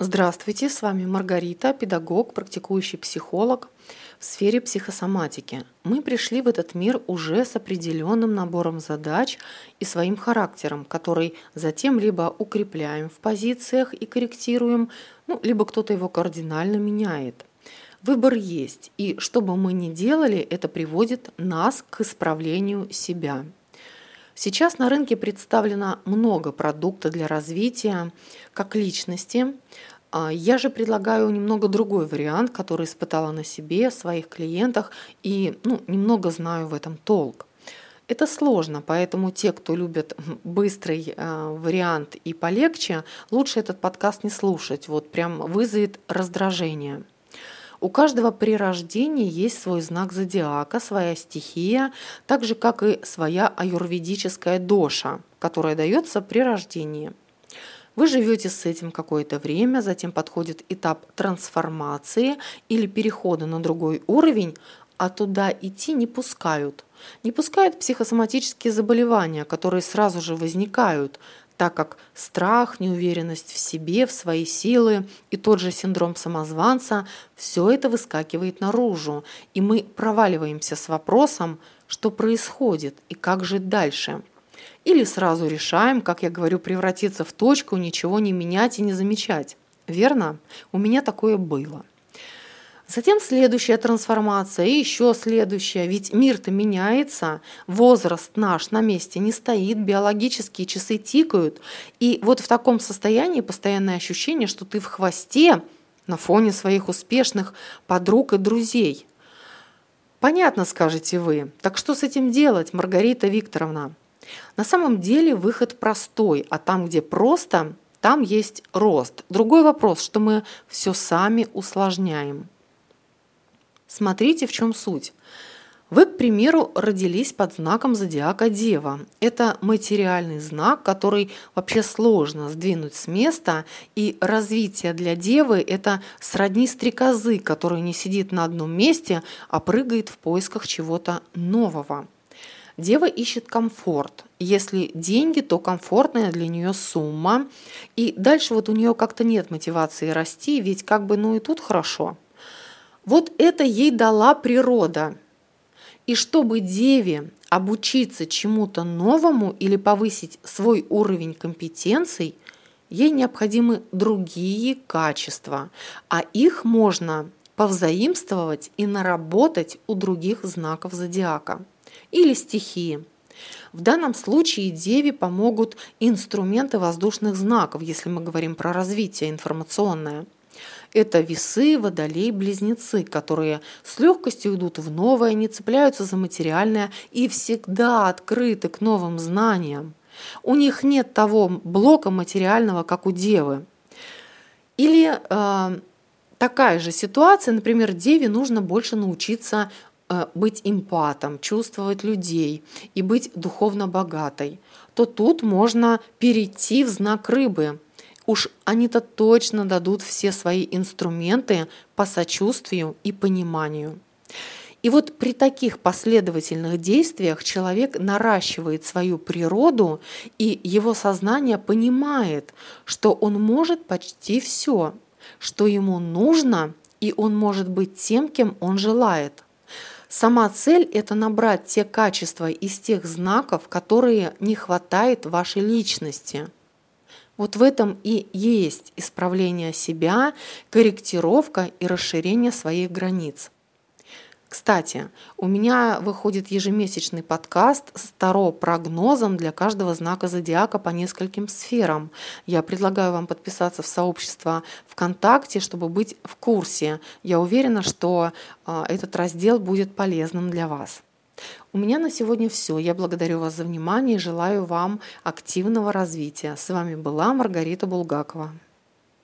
Здравствуйте, с вами Маргарита, педагог, практикующий психолог в сфере психосоматики. Мы пришли в этот мир уже с определенным набором задач и своим характером, который затем либо укрепляем в позициях и корректируем, ну, либо кто-то его кардинально меняет. Выбор есть, и что бы мы ни делали, это приводит нас к исправлению себя. Сейчас на рынке представлено много продукта для развития как личности. А, я же предлагаю немного другой вариант, который испытала на себе, своих клиентах и ну, немного знаю в этом толк. Это сложно, поэтому те, кто любят быстрый э, вариант и полегче, лучше этот подкаст не слушать. Вот прям вызовет раздражение. У каждого при рождении есть свой знак зодиака, своя стихия, так же как и своя аюрведическая доша, которая дается при рождении. Вы живете с этим какое-то время, затем подходит этап трансформации или перехода на другой уровень, а туда идти не пускают. Не пускают психосоматические заболевания, которые сразу же возникают, так как страх, неуверенность в себе, в свои силы и тот же синдром самозванца – все это выскакивает наружу, и мы проваливаемся с вопросом, что происходит и как жить дальше. Или сразу решаем, как я говорю, превратиться в точку, ничего не менять и не замечать. Верно? У меня такое было. Затем следующая трансформация и еще следующая. Ведь мир-то меняется, возраст наш на месте не стоит, биологические часы тикают. И вот в таком состоянии постоянное ощущение, что ты в хвосте на фоне своих успешных подруг и друзей. Понятно, скажете вы. Так что с этим делать, Маргарита Викторовна? На самом деле выход простой, а там, где просто, там есть рост. Другой вопрос, что мы все сами усложняем. Смотрите, в чем суть. Вы, к примеру, родились под знаком зодиака Дева. Это материальный знак, который вообще сложно сдвинуть с места, и развитие для Девы – это сродни стрекозы, которая не сидит на одном месте, а прыгает в поисках чего-то нового. Дева ищет комфорт. Если деньги, то комфортная для нее сумма. И дальше вот у нее как-то нет мотивации расти, ведь как бы ну и тут хорошо – вот это ей дала природа. И чтобы деве обучиться чему-то новому или повысить свой уровень компетенций, ей необходимы другие качества, а их можно повзаимствовать и наработать у других знаков зодиака или стихии. В данном случае Деве помогут инструменты воздушных знаков, если мы говорим про развитие информационное – это весы, водолей, близнецы, которые с легкостью идут в новое, не цепляются за материальное и всегда открыты к новым знаниям. У них нет того блока материального, как у девы. Или э, такая же ситуация, например, деве нужно больше научиться э, быть эмпатом, чувствовать людей и быть духовно богатой, то тут можно перейти в знак рыбы – Уж они-то точно дадут все свои инструменты по сочувствию и пониманию. И вот при таких последовательных действиях человек наращивает свою природу, и его сознание понимает, что он может почти все, что ему нужно, и он может быть тем, кем он желает. Сама цель – это набрать те качества из тех знаков, которые не хватает вашей личности – вот в этом и есть исправление себя, корректировка и расширение своих границ. Кстати, у меня выходит ежемесячный подкаст с Таро прогнозом для каждого знака зодиака по нескольким сферам. Я предлагаю вам подписаться в сообщество ВКонтакте, чтобы быть в курсе. Я уверена, что а, этот раздел будет полезным для вас. У меня на сегодня все. Я благодарю вас за внимание и желаю вам активного развития. С вами была Маргарита Булгакова.